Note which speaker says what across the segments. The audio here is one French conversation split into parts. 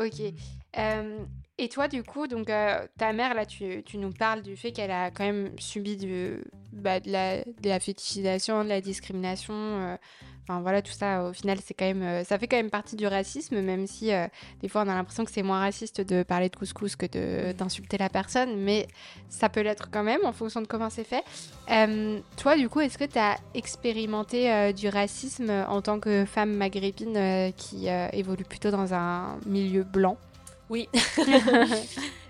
Speaker 1: Ok. Euh, et toi, du coup, donc euh, ta mère, là, tu, tu, nous parles du fait qu'elle a quand même subi bah, de, la, de, fétichisation, de la discrimination. Euh, enfin, voilà, tout ça, au final, c'est quand même, ça fait quand même partie du racisme, même si des fois, on a l'impression que c'est moins raciste de parler de couscous que d'insulter la personne, mais ça peut l'être quand même en fonction de comment c'est fait. toi, du coup, est-ce que tu as expérimenté du racisme en tant que femme maghrébine qui évolue plutôt dans un milieu blanc?
Speaker 2: oui.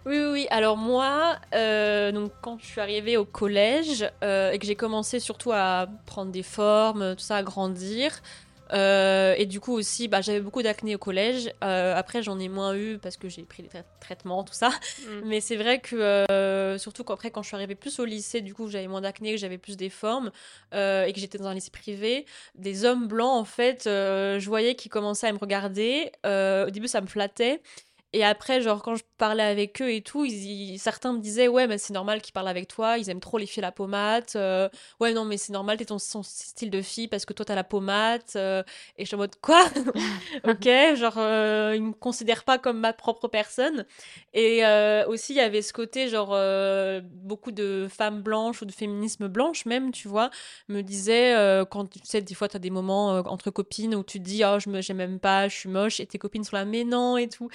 Speaker 2: oui, oui, Alors moi, euh, donc quand je suis arrivée au collège euh, et que j'ai commencé surtout à prendre des formes, tout ça, à grandir. Euh, et du coup aussi, bah, j'avais beaucoup d'acné au collège. après, j'en ai moins eu parce que j'ai pris des traitements, tout ça. Mm. Mais c'est vrai que surtout qu'après, quand je suis arrivée plus au lycée, du coup, j'avais moins d'acné, que j'avais plus des formes et que j'étais dans un lycée privé, des hommes blancs, en fait, je voyais qu'ils commençaient à me regarder. au début, ça me flattait. Et après, genre, quand je parlais avec eux et tout, ils, certains me disaient Ouais, mais c'est normal qu'ils parlent avec toi, ils aiment trop les filles à la pommade. Euh, ouais, non, mais c'est normal, t'es ton, style de fille parce que toi, t'as la pommade. Euh, et je suis en mode Quoi? Ok, genre, euh, ils me considèrent pas comme ma propre personne. Et aussi, il y avait ce côté, genre, beaucoup de femmes blanches ou de féminisme blanche, même, tu vois, me disaient Quand tu sais, des fois, t'as des moments entre copines où tu te dis Oh, je me, j'aime même pas, je suis moche, et tes copines sont là, mais non, et tout.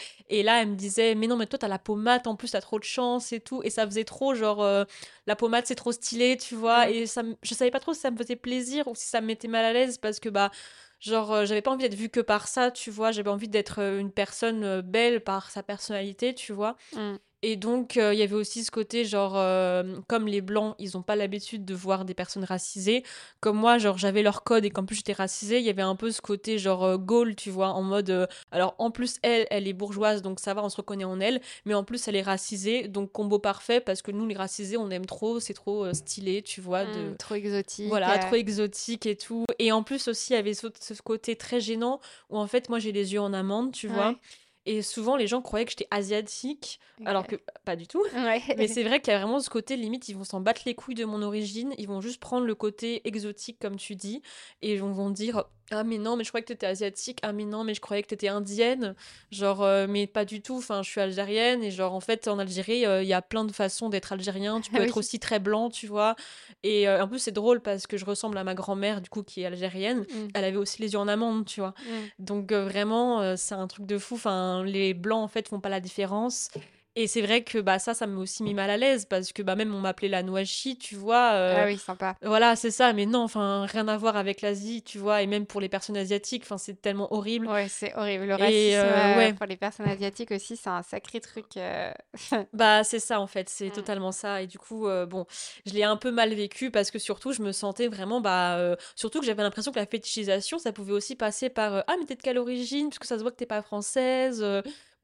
Speaker 2: Là, elle me disait, mais non, mais toi, t'as la pommade, en plus, t'as trop de chance et tout. Et ça faisait trop, genre, euh, la pommade, c'est trop stylé, tu vois. Et ça, je savais pas trop si ça me faisait plaisir ou si ça me mettait mal à l'aise parce que, bah, genre, euh, j'avais pas envie d'être vue que par ça, tu vois. J'avais envie d'être euh, une personne belle par sa personnalité, tu vois. Mmh. Et donc, euh, il y avait aussi ce côté, genre, euh, comme les blancs, ils n'ont pas l'habitude de voir des personnes racisées, comme moi, genre, j'avais leur code et qu'en plus j'étais racisée, il y avait un peu ce côté, genre, euh, tu vois, en mode. alors, en plus, elle, elle est bourgeoise, donc ça va, on se reconnaît en elle, mais en plus, elle est racisée, donc combo parfait, parce que nous, les racisés, on aime trop, c'est trop stylé, tu vois. De...
Speaker 1: Mmh, trop exotique.
Speaker 2: Voilà, trop exotique et tout. Et en plus, aussi, il y avait ce, côté très gênant, où en fait, moi, j'ai les yeux en amande, tu vois. Et souvent, les gens croyaient que j'étais asiatique, alors que pas du tout. Mais c'est vrai qu'il y a vraiment ce côté limite, ils vont s'en battre les couilles de mon origine, ils vont juste prendre le côté exotique, comme tu dis, et ils vont dire ah mais non mais je croyais que t'étais asiatique. Ah mais non mais je croyais que t'étais indienne. Genre euh, mais pas du tout. Enfin je suis algérienne et genre en fait en Algérie euh, il y a plein de façons d'être algérien. Tu peux être aussi très blanc tu vois. Et euh, en plus c'est drôle parce que je ressemble à ma grand-mère du coup qui est algérienne. Mmh. elle avait aussi les yeux en amande tu vois. Mmh. donc vraiment c'est un truc de fou. Enfin les blancs en fait font pas la différence et c'est vrai que bah ça, ça m'a aussi mis mal à l'aise parce que bah même on m'appelait la Noachi, tu vois.
Speaker 1: Euh, ah oui, sympa.
Speaker 2: Voilà, c'est ça. Mais non, enfin rien à voir avec l'Asie, tu vois. Et même pour les personnes asiatiques, enfin c'est tellement horrible.
Speaker 1: Ouais, c'est horrible. Le racisme euh, ouais. pour les personnes asiatiques aussi, c'est un sacré truc. Euh.
Speaker 2: bah c'est ça en fait, c'est mm. totalement ça. Et du coup, bon, je l'ai un peu mal vécu parce que surtout je me sentais vraiment bah surtout que j'avais l'impression que la fétichisation, ça pouvait aussi passer par ah mais t'es de quelle origine? Puisque ça se voit que t'es pas française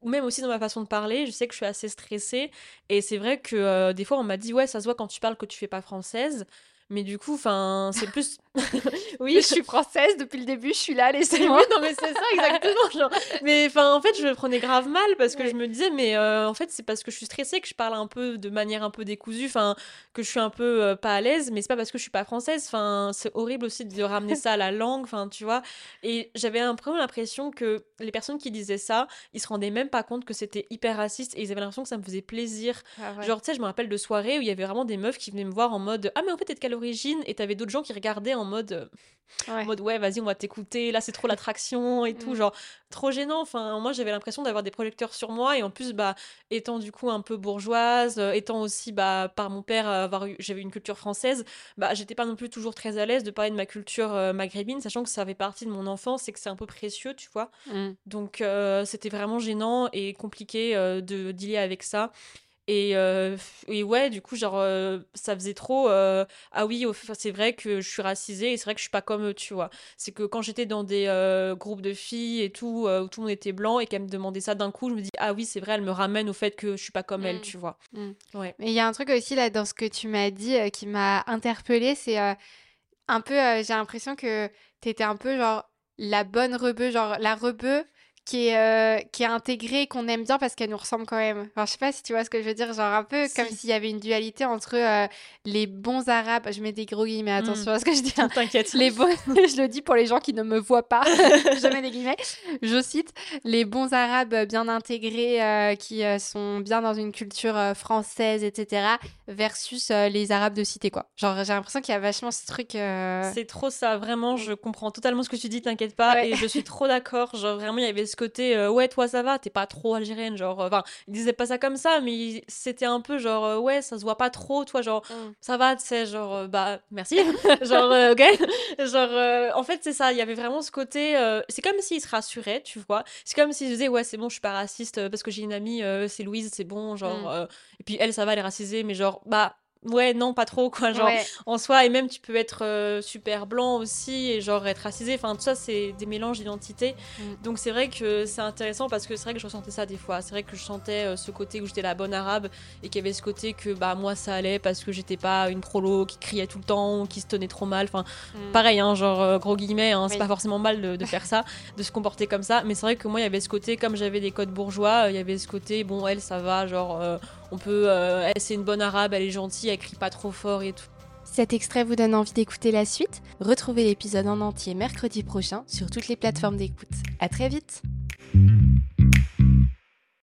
Speaker 2: ou même aussi dans ma façon de parler, je sais que je suis assez stressée. Et c'est vrai que euh, des fois, on m'a dit, ouais, ça se voit quand tu parles que tu fais pas française. Mais du coup, enfin, c'est plus.
Speaker 1: oui, je suis française depuis le début, je suis là, laissez-moi.
Speaker 2: oui, non, mais c'est ça, exactement. genre. Mais enfin, en fait, je me prenais grave mal parce que je me disais, mais euh, en fait, c'est parce que je suis stressée que je parle un peu de manière un peu décousue, enfin, que je suis un peu euh, pas à l'aise, mais c'est pas parce que je suis pas française. Enfin, c'est horrible aussi de ramener ça à la langue, enfin, tu vois. Et j'avais un peu l'impression que les personnes qui disaient ça, ils se rendaient même pas compte que c'était hyper raciste et ils avaient l'impression que ça me faisait plaisir. Ah genre, tu sais, je me rappelle de soirées où il y avait vraiment des meufs qui venaient me voir en mode, ah, mais en fait, t'es de quelle origine? Et t'avais d'autres gens qui regardaient en mode euh, Ouais. En mode, ouais, vas-y, on va t'écouter, là, c'est trop l'attraction et tout, mm. genre, trop gênant. Enfin, moi, j'avais l'impression d'avoir des projecteurs sur moi, et en plus, bah, étant du coup un peu bourgeoise, euh, étant aussi, bah, par mon père, avoir eu, j'avais une culture française, bah, j'étais pas non plus toujours très à l'aise de parler de ma culture euh, maghrébine, sachant que ça fait partie de mon enfance et que c'est un peu précieux, tu vois. Mm. Donc, euh, c'était vraiment gênant et compliqué de dealer avec ça. Et, euh, et, ouais, du coup, genre, euh, ça faisait trop. Euh, ah oui, c'est vrai que je suis racisée et c'est vrai que je suis pas comme eux, tu vois. C'est que quand j'étais dans des groupes de filles et tout, où tout le monde était blanc et qu'elles me demandaient ça d'un coup, je me dis, ah oui, c'est vrai, elle me ramène au fait que je suis pas comme elle, mmh. tu vois.
Speaker 1: Mmh. Ouais. Mais il y a un truc aussi là dans ce que tu m'as dit qui m'a interpellée, c'est un peu, j'ai l'impression que t'étais un peu genre la bonne rebeu, genre la rebeu qui est, euh, qui est intégrée, qu'on aime bien parce qu'elle nous ressemble quand même. Enfin, je sais pas si tu vois ce que je veux dire, genre un peu comme s'il y avait une dualité entre euh, les bons arabes, je mets des gros guillemets,
Speaker 2: Mm.
Speaker 1: attention à ce que je dis, hein.
Speaker 2: T'inquiète.
Speaker 1: les bons, je le dis pour les gens qui ne me voient pas, je mets des guillemets, je cite, les bons arabes bien intégrés, euh, qui euh, sont bien dans une culture française, etc., versus les arabes de cité, quoi. Genre, j'ai l'impression qu'il y a vachement ce truc...
Speaker 2: C'est trop ça, vraiment, je comprends totalement ce que tu dis, t'inquiète pas,
Speaker 1: Ouais.
Speaker 2: et je suis trop d'accord, genre vraiment il y avait ce côté, euh, ouais toi ça va, t'es pas trop algérienne, genre, euh, enfin, ils disaient pas ça comme ça, mais il- c'était un peu genre, euh, ouais ça se voit pas trop, toi genre,
Speaker 1: Mm.
Speaker 2: ça va, tu sais, genre, bah merci, genre, ok, genre, en fait c'est ça, il y avait vraiment ce côté, c'est comme s'ils se rassuraient, tu vois, c'est comme s'ils se disaient, ouais c'est bon, je suis pas raciste, parce que j'ai une amie, c'est Louise, c'est bon, genre,
Speaker 1: Mm.
Speaker 2: et puis elle ça va, elle est racisée, mais genre, bah... Ouais, non, pas trop, quoi. Genre,
Speaker 1: Ouais.
Speaker 2: en soi, et même tu peux être euh, super blanc aussi, et genre être racisé, enfin tout ça c'est des mélanges d'identité.
Speaker 1: Mm.
Speaker 2: Donc c'est vrai que c'est intéressant parce que c'est vrai que je ressentais ça des fois. C'est vrai que je sentais euh, ce côté où j'étais la bonne arabe et qu'il y avait ce côté que bah moi ça allait parce que j'étais pas une prolo qui criait tout le temps, qui se tenait trop mal. Enfin
Speaker 1: Mm.
Speaker 2: pareil, hein, genre euh, gros guillemets, hein, c'est
Speaker 1: Oui.
Speaker 2: pas forcément mal de, de faire ça, de se comporter comme ça. Mais c'est vrai que moi il y avait ce côté, comme j'avais des codes bourgeois, il y avait ce côté, bon elle ça va, genre on peut, euh, c'est une bonne arabe, elle est gentille, elle crie pas trop fort et tout.
Speaker 1: Cet extrait vous donne envie d'écouter la suite? Retrouvez l'épisode en entier mercredi prochain sur toutes les plateformes d'écoute. À très vite